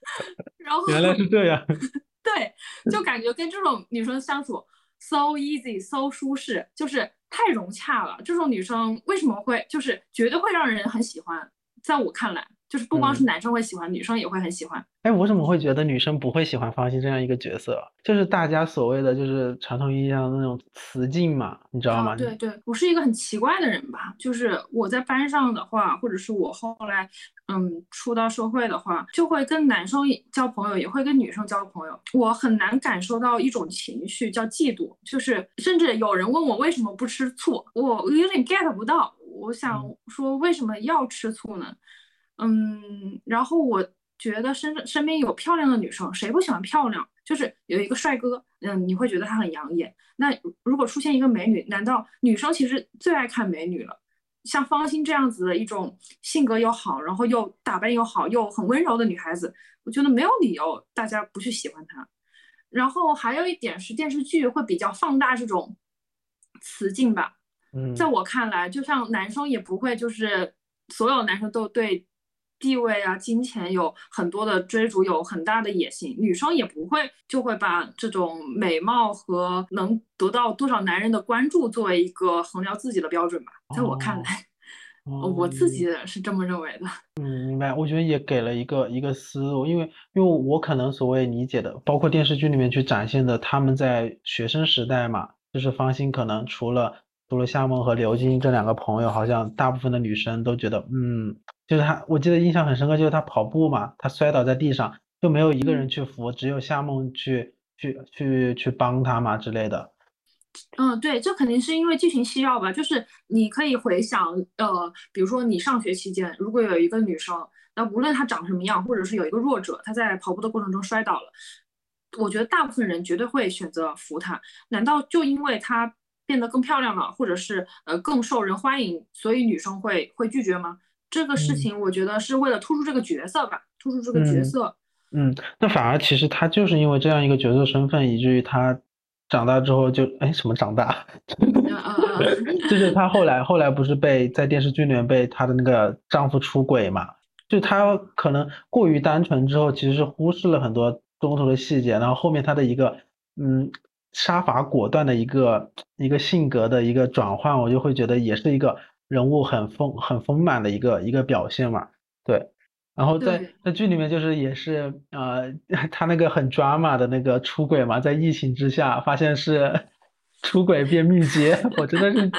[laughs] 然后原来是这样，[laughs] 对，就感觉跟这种女生相处。so easy, so 舒适，就是太融洽了。这种女生为什么会，就是绝对会让人很喜欢。在我看来。就是不光是男生会喜欢，女生也会很喜欢。哎，我怎么会觉得女生不会喜欢方心这样一个角色？就是大家所谓的就是传统意义上的那种雌竞嘛，你知道吗？对对，我是一个很奇怪的人吧。就是我在班上的话，或者是我后来嗯出到社会的话，就会跟男生交朋友，也会跟女生交朋友。我很难感受到一种情绪叫嫉妒，就是甚至有人问我为什么不吃醋，我有点 get 不到。我想说为什么要吃醋呢？嗯，然后我觉得身身边有漂亮的女生，谁不喜欢漂亮？就是有一个帅哥，嗯，你会觉得他很养眼。那如果出现一个美女，难道女生其实最爱看美女了？像方心这样子的一种性格又好，然后又打扮又好，又很温柔的女孩子，我觉得没有理由大家不去喜欢她。然后还有一点是电视剧会比较放大这种雌竞吧。嗯，在我看来，就像男生也不会就是所有男生都对。地位啊，金钱有很多的追逐，有很大的野心。女生也不会就会把这种美貌和能得到多少男人的关注作为一个衡量自己的标准吧。在我看来，[laughs] 我自己是这么认为的。嗯，明白。我觉得也给了一个一个思路，因为因为我可能所谓理解的，包括电视剧里面去展现的，他们在学生时代嘛，就是方心可能除了除了夏梦和刘晶这两个朋友，好像大部分的女生都觉得，嗯。就是她，我记得印象很深刻，就是她跑步嘛，她摔倒在地上，就没有一个人去扶，只有夏梦去去去去帮她嘛之类的。嗯，对，这肯定是因为剧情需要吧。就是你可以回想，呃，比如说你上学期间，如果有一个女生，那无论她长什么样，或者是有一个弱者，她在跑步的过程中摔倒了，我觉得大部分人绝对会选择扶她。难道就因为她变得更漂亮了，或者是呃更受人欢迎，所以女生会会拒绝吗？这个事情我觉得是为了突出这个角色吧，突出这个角色。嗯，那反而其实他就是因为这样一个角色身份，以至于他长大之后就哎什么长大，[laughs] [laughs] 就是他后来后来不是被在电视剧里面被她的那个丈夫出轨嘛？就她可能过于单纯之后，其实是忽视了很多中途的细节，然后后面她的一个嗯杀伐果断的一个一个性格的一个转换，我就会觉得也是一个人物很丰很丰满的一个一个表现嘛，对。然后在在剧里面就是也是呃，[laughs] 他那个很 drama 的那个出轨嘛，在疫情之下发现是出轨变密接，我真的是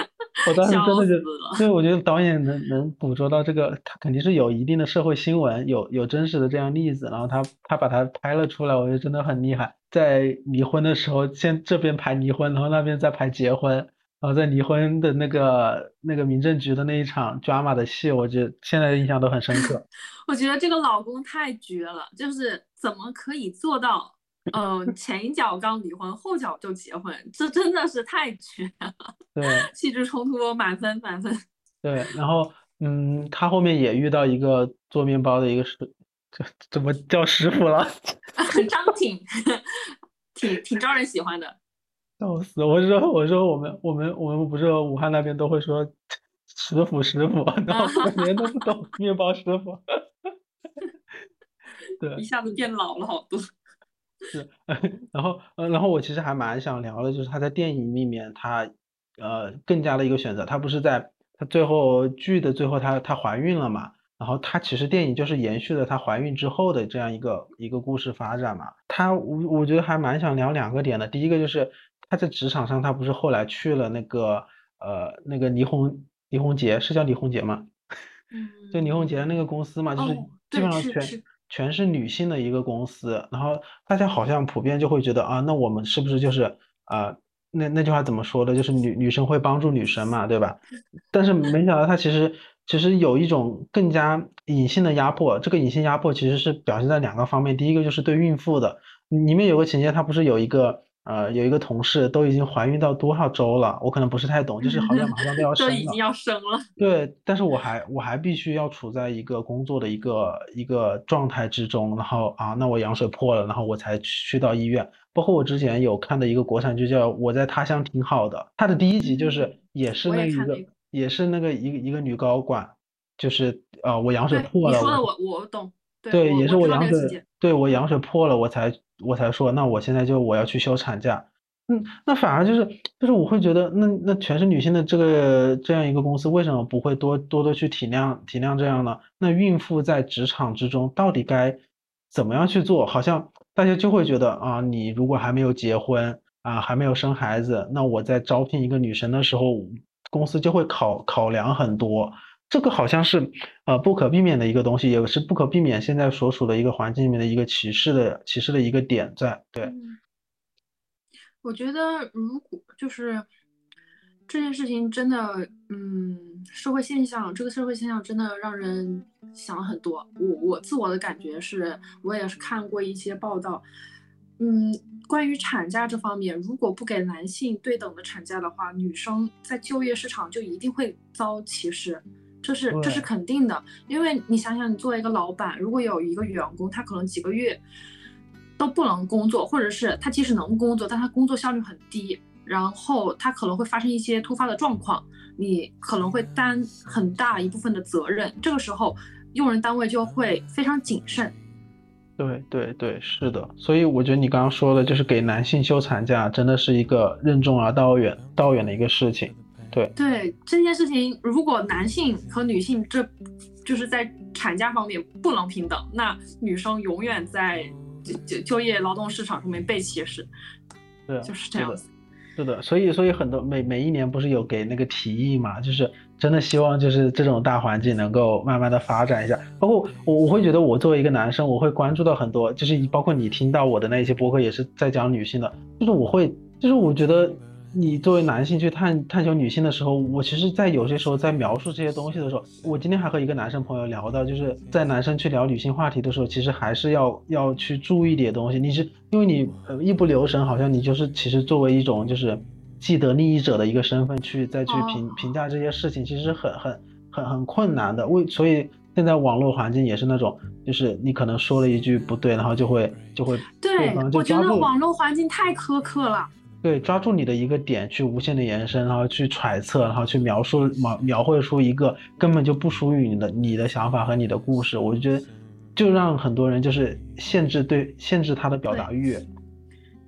我当时真的就，所以我觉得导演能能捕捉到这个，他肯定是有一定的社会新闻，有有真实的这样例子，然后他他把它拍了出来，我觉得真的很厉害。在离婚的时候，先这边排离婚，然后那边再排结婚。然后在离婚的那个那个民政局的那一场 drama 的戏，我觉得现在印象都很深刻。[laughs] 我觉得这个老公太绝了，就是怎么可以做到，嗯，前一脚刚离婚，后脚就结婚，这真的是太绝了。对，气质冲突满分满分。对，然后嗯，他后面也遇到一个做面包的一个师，这怎么叫师傅了？[laughs] 张挺，挺挺招人喜欢的。笑死！我说我说我们我们我们不是武汉那边都会说师傅师傅，然后别人都不懂 [laughs] 面包师傅。[laughs] 对，一下子变老了好多。是，然后呃，然后我其实还蛮想聊的，就是他在电影里面他呃更加的一个选择，他不是在他最后剧的最后他他怀孕了嘛？然后他其实电影就是延续了她怀孕之后的这样一个一个故事发展嘛。她我我觉得还蛮想聊两个点的，第一个就是。她在职场上，她不是后来去了那个呃那个倪虹倪虹洁，是叫倪虹洁吗？嗯，[laughs] 就倪虹洁的那个公司嘛，就是基本上全全是女性的一个公司。然后大家好像普遍就会觉得啊，那我们是不是就是啊那那句话怎么说的？就是女女生会帮助女生嘛，对吧？但是没想到她其实其实有一种更加隐性的压迫。这个隐性压迫其实是表现在两个方面，第一个就是对孕妇的，里面有个情节，她不是有一个。呃，有一个同事都已经怀孕到多少周了？我可能不是太懂，就是好像马上 [laughs] 都要生了。都已经要生了。对，但是我还我还必须要处在一个工作的一个一个状态之中，然后啊，那我羊水破了，然后我才去到医院。包括我之前有看的一个国产剧叫《我在他乡挺好的》，它的第一集就是也是那一个也是那个一个一个女高管，就是呃我羊水破了。你说的我我懂。对，也是我羊水，对我羊水破了，我才我才说，那我现在就我要去休产假。嗯，那反而就是就是我会觉得，那那全是女性的这个这样一个公司，为什么不会多多多去体谅体谅这样呢？那孕妇在职场之中到底该怎么样去做？好像大家就会觉得啊，你如果还没有结婚啊，还没有生孩子，那我在招聘一个女生的时候，公司就会考考量很多。这个好像是呃不可避免的一个东西，也是不可避免现在所处的一个环境里面的一个歧视的歧视的一个点在。对，我觉得如果就是这件事情真的，嗯，社会现象，这个社会现象真的让人想很多。我我自我的感觉是，我也是看过一些报道，嗯，关于产假这方面，如果不给男性对等的产假的话，女生在就业市场就一定会遭歧视。这是这是肯定的，因为你想想，你作为一个老板，如果有一个员工，他可能几个月都不能工作，或者是他即使能工作，但他工作效率很低，然后他可能会发生一些突发的状况，你可能会担很大一部分的责任，这个时候用人单位就会非常谨慎。对对对，是的，所以我觉得你刚刚说的，就是给男性休产假，真的是一个任重而道远道远的一个事情。对对这件事情，如果男性和女性这就是在产假方面不能平等，那女生永远在就就就业劳动市场上面被歧视。对，就是这样子。是的，所以所以很多每每一年不是有给那个提议嘛，就是真的希望就是这种大环境能够慢慢的发展一下。包括我我会觉得我作为一个男生，我会关注到很多，就是包括你听到我的那些博客也是在讲女性的，就是我会就是我觉得。你作为男性去探探求女性的时候，我其实，在有些时候在描述这些东西的时候，我今天还和一个男生朋友聊到，就是在男生去聊女性话题的时候，其实还是要要去注意点东西。你是因为你呃一不留神，好像你就是其实作为一种就是既得利益者的一个身份去再去评评价这些事情，其实很很很很困难的。为所以现在网络环境也是那种，就是你可能说了一句不对，然后就会就会对，我觉得网络环境太苛刻了。对，抓住你的一个点去无限的延伸，然后去揣测，然后去描述描描绘出一个根本就不属于你的你的想法和你的故事，我就觉得就让很多人就是限制对限制他的表达欲。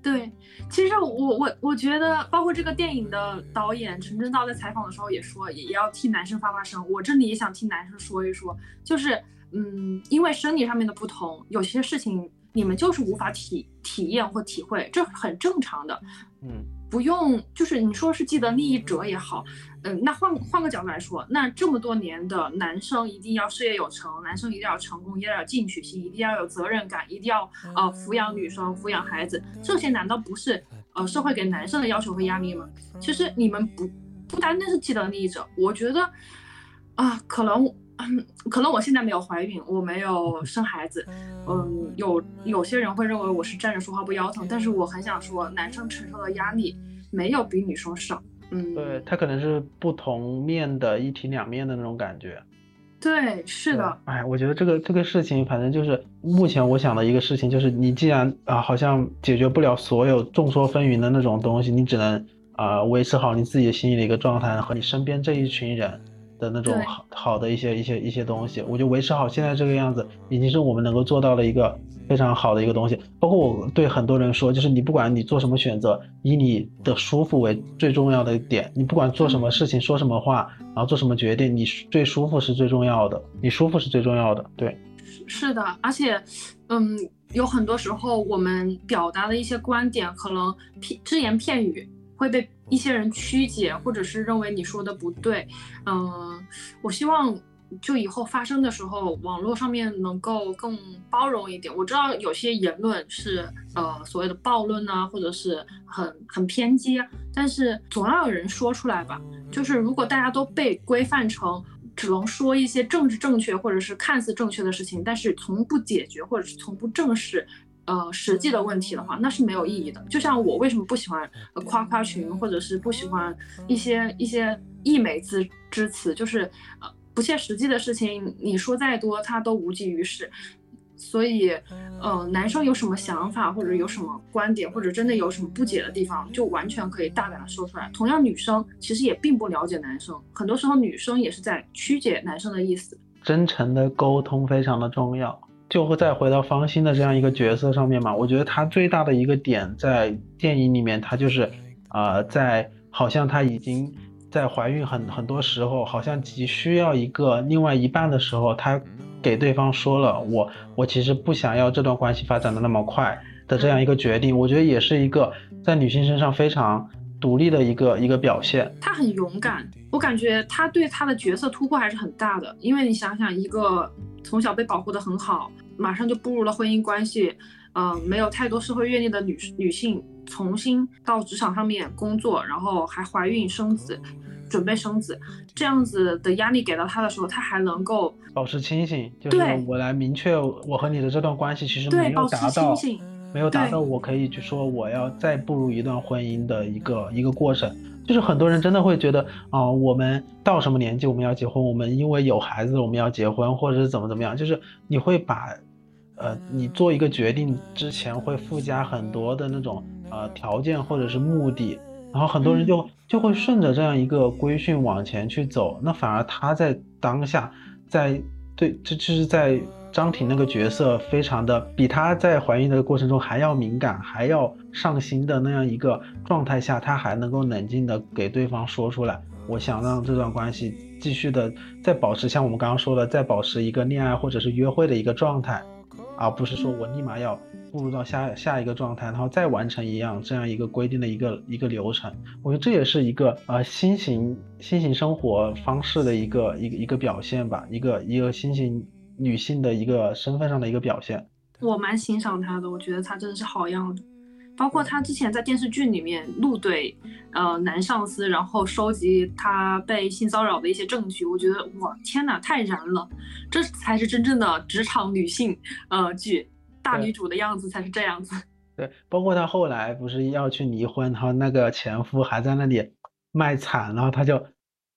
对，其实我我我觉得，包括这个电影的导演陈正道在采访的时候也说，也要替男生发发声。我这里也想替男生说一说，就是嗯，因为生理上面的不同，有些事情。你们就是无法体体验或体会，这很正常的。嗯，不用，就是你说是既得利益者也好，嗯，那换换个角度来说，那这么多年的男生一定要事业有成，男生一定要成功，一定要有进取心，一定要有责任感，一定要呃抚养女生、抚养孩子，这些难道不是呃社会给男生的要求和压力吗？其实你们不不单单是既得利益者，我觉得啊，可能。嗯，可能我现在没有怀孕，我没有生孩子，嗯，有有些人会认为我是站着说话不腰疼，但是我很想说，男生承受的压力没有比女生少，嗯，对他可能是不同面的一体两面的那种感觉，对，是的，哎，我觉得这个这个事情，反正就是目前我想的一个事情，就是你既然啊，好像解决不了所有众说纷纭的那种东西，你只能啊维持好你自己心里的一个状态和你身边这一群人。的那种好好的一些一些一些东西，我就维持好现在这个样子，已经是我们能够做到的一个非常好的一个东西。包括我对很多人说，就是你不管你做什么选择，以你的舒服为最重要的点。你不管做什么事情，说什么话，然后做什么决定，你最舒服是最重要的，你舒服是最重要的。对，是的，而且，嗯，有很多时候我们表达的一些观点，可能片只言片语。会被一些人曲解，或者是认为你说的不对。嗯，我希望就以后发生的时候，网络上面能够更包容一点。我知道有些言论是呃所谓的暴论啊，或者是很很偏激，但是总要有人说出来吧。就是如果大家都被规范成只能说一些政治正确或者是看似正确的事情，但是从不解决或者是从不正视。呃，实际的问题的话，那是没有意义的。就像我为什么不喜欢夸夸群，或者是不喜欢一些一些溢美之之词，就是呃不切实际的事情，你说再多，它都无济于事。所以，呃，男生有什么想法，或者有什么观点，或者真的有什么不解的地方，就完全可以大胆的说出来。同样，女生其实也并不了解男生，很多时候女生也是在曲解男生的意思。真诚的沟通非常的重要。就会再回到方心的这样一个角色上面嘛？我觉得他最大的一个点在电影里面，他就是，呃，在好像他已经在怀孕很很多时候，好像急需要一个另外一半的时候，他给对方说了，我我其实不想要这段关系发展的那么快的这样一个决定。我觉得也是一个在女性身上非常独立的一个一个表现。他很勇敢，我感觉他对他的角色突破还是很大的，因为你想想一个。从小被保护的很好，马上就步入了婚姻关系，嗯，没有太多社会阅历的女女性，重新到职场上面工作，然后还怀孕生子，准备生子，这样子的压力给到她的时候，她还能够保持清醒，就是我来明确我和你的这段关系其实没有达到，没有达到我可以去说我要再步入一段婚姻的一个一个过程。就是很多人真的会觉得啊，我们到什么年纪我们要结婚？我们因为有孩子我们要结婚，或者是怎么怎么样？就是你会把，呃，你做一个决定之前会附加很多的那种呃条件或者是目的，然后很多人就就会顺着这样一个规训往前去走，那反而他在当下，在对，这就是在。张婷那个角色非常的比他在怀孕的过程中还要敏感，还要上心的那样一个状态下，他还能够冷静的给对方说出来，我想让这段关系继续的再保持像我们刚刚说的，再保持一个恋爱或者是约会的一个状态，而不是说我立马要步入到下下一个状态，然后再完成一样这样一个规定的一个一个流程。我觉得这也是一个呃新型新型生活方式的一个一个一个表现吧，一个一个新型。女性的一个身份上的一个表现，我蛮欣赏她的，我觉得她真的是好样的。包括他之前在电视剧里面怒怼呃男上司，然后收集他被性骚扰的一些证据，我觉得哇天哪，太燃了！这才是真正的职场女性呃剧，大女主的样子才是这样子。[laughs] 对，包括她后来不是要去离婚，然后那个前夫还在那里卖惨，然后她就。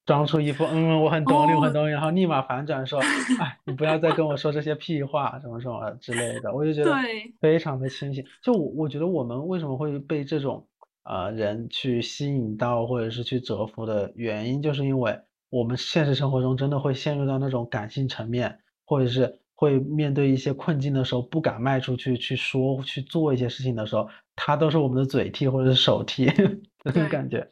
装出一副嗯，我很懂你，我很懂你，然后立马反转说，哎，你不要再跟我说这些屁话，什么什么之类的，我就觉得非常的清醒。就我我觉得我们为什么会被这种呃人去吸引到，或者是去折服的原因，就是因为我们现实生活中真的会陷入到那种感性层面，或者是会面对一些困境的时候不敢迈出去去说去做一些事情的时候，他都是我们的嘴替或者是手替 [laughs] 这种感觉。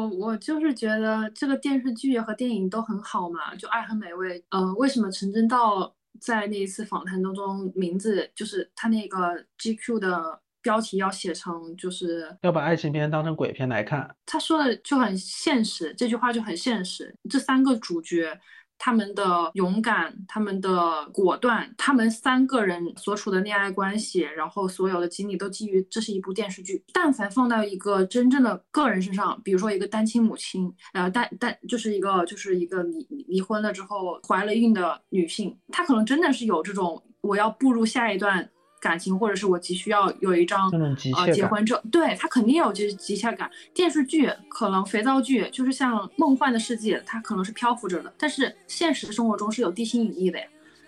我我我就是觉得这个电视剧和电影都很好嘛，就《爱很美味》。嗯，为什么陈真道在那一次访谈当中，名字就是他那个 GQ 的标题要写成，就是要把爱情片当成鬼片来看？他说的就很现实，这句话就很现实。这三个主角。他们的勇敢，他们的果断，他们三个人所处的恋爱关系，然后所有的经历都基于这是一部电视剧。但凡放到一个真正的个人身上，比如说一个单亲母亲，呃，单单就是一个就是一个离离婚了之后怀了孕的女性，她可能真的是有这种我要步入下一段。感情，或者是我急需要有一张呃结婚证，对他肯定有这急切感。电视剧可能肥皂剧就是像梦幻的世界，它可能是漂浮着的，但是现实生活中是有地心引力的呀。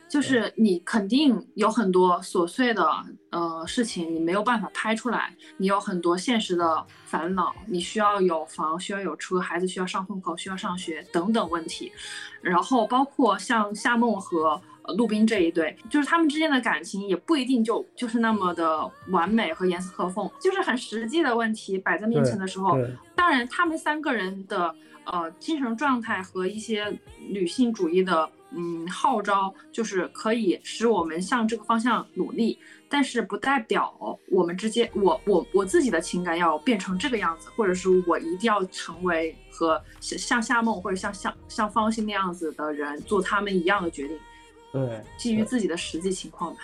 就是你肯定有很多琐碎的呃事情，你没有办法拍出来，你有很多现实的烦恼，你需要有房，需要有车，孩子需要上户口，需要上学等等问题。然后包括像夏梦和。陆冰这一对，就是他们之间的感情也不一定就就是那么的完美和严丝合缝，就是很实际的问题摆在面前的时候，当然他们三个人的呃精神状态和一些女性主义的嗯号召，就是可以使我们向这个方向努力，但是不代表我们之间我我我自己的情感要变成这个样子，或者是我一定要成为和像像夏梦或者像像像方心那样子的人做他们一样的决定。对，基于自己的实际情况吧。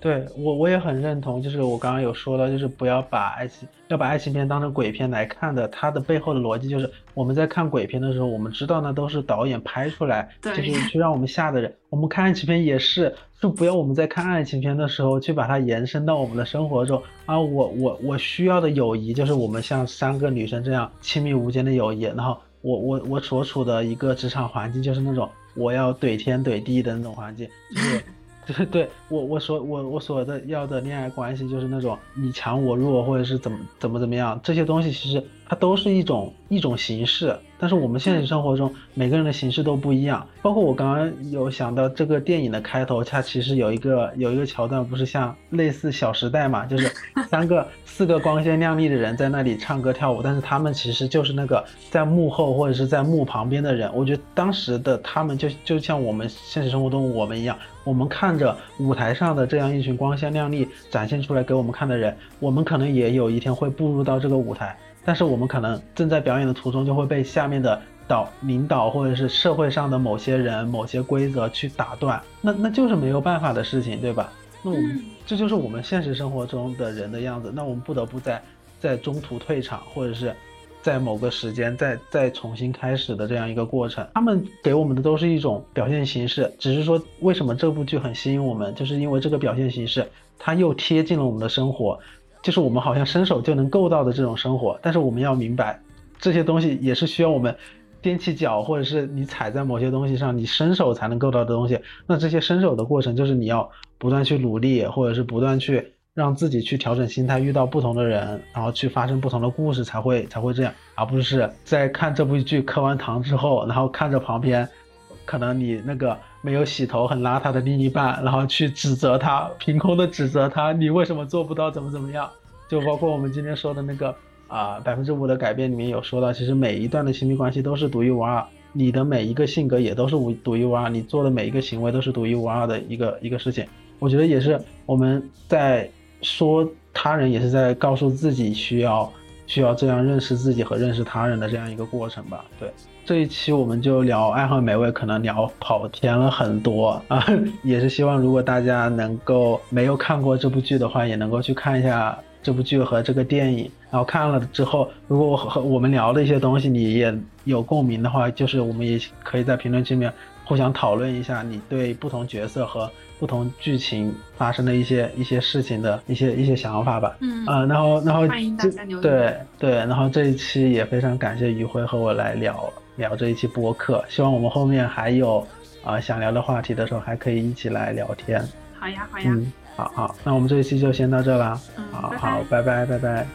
对我我也很认同，就是我刚刚有说到，就是不要把爱情要把爱情片当成鬼片来看的。它的背后的逻辑就是，我们在看鬼片的时候，我们知道那都是导演拍出来，就是去让我们吓的人。我们看爱情片也是，就不要我们在看爱情片的时候去把它延伸到我们的生活中啊。我我我需要的友谊就是我们像三个女生这样亲密无间的友谊，然后我我我所处的一个职场环境就是那种。我要怼天怼地的那种环境，就是，[laughs] 就是对，我我所我我所的要的恋爱关系就是那种你强我弱，或者是怎么怎么怎么样，这些东西其实它都是一种一种形式。但是我们现实生活中每个人的形式都不一样，包括我刚刚有想到这个电影的开头，它其实有一个有一个桥段，不是像类似《小时代》嘛，就是 [laughs] 三个四个光鲜亮丽的人在那里唱歌跳舞，但是他们其实就是那个在幕后或者是在幕旁边的人。我觉得当时的他们就就像我们现实生活中我们一样，我们看着舞台上的这样一群光鲜亮丽展现出来给我们看的人，我们可能也有一天会步入到这个舞台。但是我们可能正在表演的途中，就会被下面的导领导或者是社会上的某些人、某些规则去打断，那那就是没有办法的事情，对吧？那我们这就是我们现实生活中的人的样子。那我们不得不在在中途退场，或者是在某个时间再再重新开始的这样一个过程。他们给我们的都是一种表现形式，只是说为什么这部剧很吸引我们，就是因为这个表现形式它又贴近了我们的生活。就是我们好像伸手就能够到的这种生活，但是我们要明白，这些东西也是需要我们踮起脚，或者是你踩在某些东西上，你伸手才能够到的东西。那这些伸手的过程，就是你要不断去努力，或者是不断去让自己去调整心态，遇到不同的人，然后去发生不同的故事，才会才会这样，而不是在看这部剧磕完糖之后，然后看着旁边，可能你那个。没有洗头很邋遢的另一半，然后去指责他，凭空的指责他，你为什么做不到？怎么怎么样？就包括我们今天说的那个啊，百分之五的改变里面有说到，其实每一段的亲密关系都是独一无二，你的每一个性格也都是无独一无二，你做的每一个行为都是独一无二的一个一个事情。我觉得也是我们在说他人，也是在告诉自己需要需要这样认识自己和认识他人的这样一个过程吧。对，这一期我们就聊《爱好美味》，可能聊跑偏了很多啊，[laughs] 也是希望如果大家能够没有看过这部剧的话，也能够去看一下这部剧和这个电影。然后看了之后，如果我和我们聊的一些东西你也有共鸣的话，就是我们也可以在评论区里面互相讨论一下你对不同角色和。不同剧情发生的一些一些事情的一些一些想法吧，嗯啊，然后然后欢迎大家留言，对对，然后这一期也非常感谢余辉和我来聊聊这一期播客，希望我们后面还有啊想聊的话题的时候还可以一起来聊天。好呀好呀，嗯，好好，那我们这一期就先到这啦，好好，拜拜拜拜。